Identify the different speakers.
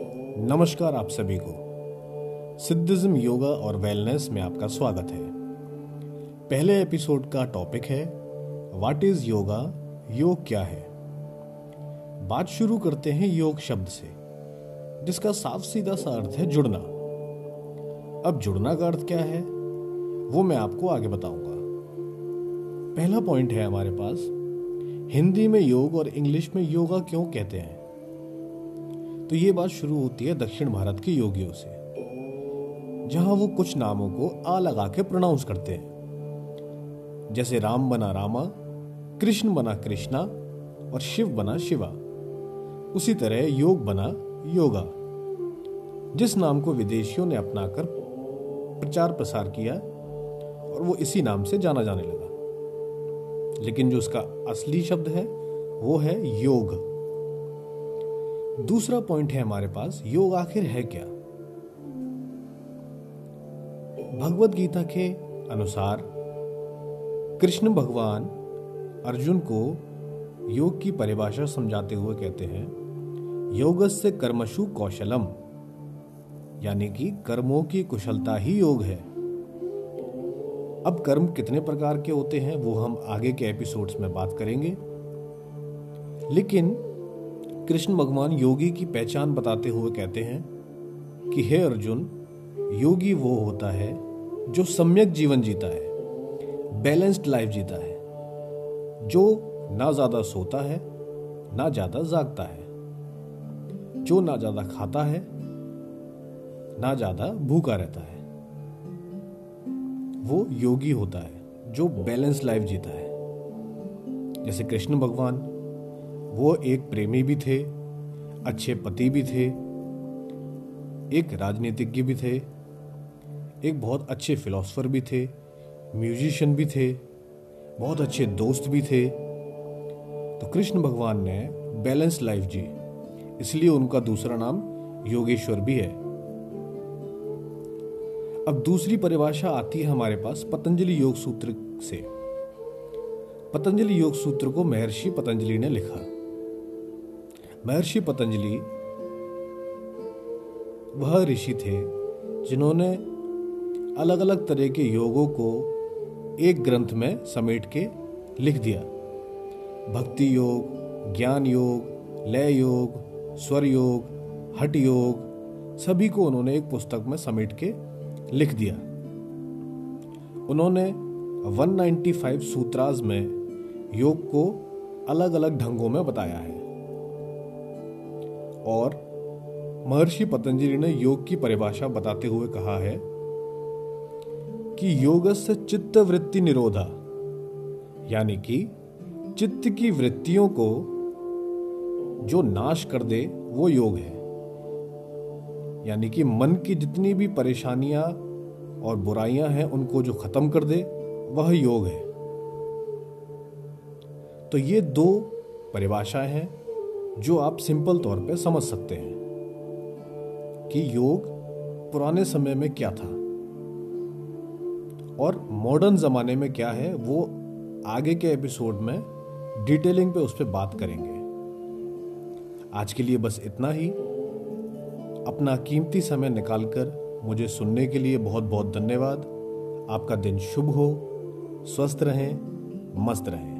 Speaker 1: नमस्कार आप सभी को। सिद्धिज्म, योगा और वेलनेस में आपका स्वागत है। पहले एपिसोड का टॉपिक है व्हाट इज़ योगा योग क्या है? बात शुरू करते हैं योग शब्द से, जिसका साफ़ सीधा सा अर्थ है जुड़ना। अब जुड़ना का अर्थ क्या है, वो मैं आपको आगे बताऊँगा। पहला पॉइंट है हमारे पास, हिंदी में योग और इंग्लिश में योगा क्यों कहते हैं? तो ये बात शुरू होती है दक्षिण भारत के योगियों से, जहाँ वो कुछ नामों को आ लगा के प्रोनाउंस करते हैं। जैसे राम बना रामा, कृष्ण बना कृष्णा और शिव बना शिवा। उसी तरह योग बना योगा। जिस नाम को विदेशियों ने अपनाकर प्रचार प्रसार किया और वो इसी नाम से जाना जाने लगा। लेकिन जो उसका असली शब्द है, वो है योग। दूसरा पॉइंट है हमारे पास, योग आखिर है क्या? भगवत गीता के अनुसार, कृष्ण भगवान अर्जुन को योग की परिभाषा समझाते हुए कहते हैं योग से कर्मशु कौशलम। यानी कि कर्मों की कुशलता ही योग है। अब कर्म कितने प्रकार के होते हैं, वो हम आगे के एपिसोड्स में बात करेंगे। लेकिन कृष्ण भगवान योगी की पहचान बताते हुए कहते हैं कि हे अर्जुन, योगी वो होता है जो सम्यक जीवन जीता है बैलेंस्ड लाइफ जीता है, जो ना ज़्यादा सोता है, ना ज़्यादा जागता है, जो ना ज़्यादा खाता है, ना ज़्यादा भूखा रहता है। वो योगी होता है जो बैलेंस लाइफ जीता है। जैसे कृष्ण भगवान वो एक प्रेमी भी थे, अच्छे पति भी थे, एक राजनीतिज्ञ भी थे, एक बहुत अच्छे फिलोसफर भी थे, म्यूजिशियन भी थे, बहुत अच्छे दोस्त भी थे। तो कृष्ण भगवान ने बैलेंस लाइफ जी, इसलिए उनका दूसरा नाम योगेश्वर भी है। अब दूसरी परिभाषा आती है हमारे पास पतंजलि योग सूत्र से। पतंजलि योग सूत्र को महर्षि पतंजलि ने लिखा। महर्षि पतंजलि, वह ऋषि थे जिन्होंने अलग अलग तरह के योगों को एक ग्रंथ में समेट के लिख दिया। भक्ति योग, ज्ञान योग, लय योग, स्वर योग हट योग, सभी को उन्होंने एक पुस्तक में समेट के लिख दिया। उन्होंने 195 सूत्राज में योग को अलग अलग ढंगों में बताया है। और महर्षि पतंजलि ने योग की परिभाषा बताते हुए कहा है कि योग से चित्त वृत्ति निरोधा, यानी कि चित्त की वृत्तियों को जो नाश कर दे, वो योग है। यानी कि मन की जितनी भी परेशानियाँ और बुराइयाँ हैं, उनको जो खत्म कर दे, वह योग है। तो ये दो परिभाषाएँ हैं। जो आप सिंपल तौर पे समझ सकते हैं कि योग पुराने समय में क्या था और मॉडर्न जमाने में क्या है, वो आगे के एपिसोड में डिटेलिंग पे उस पर बात करेंगे। आज के लिए बस इतना ही। अपना कीमती समय निकालकर मुझे सुनने के लिए बहुत बहुत धन्यवाद। आपका दिन शुभ हो, स्वस्थ रहें, मस्त रहें।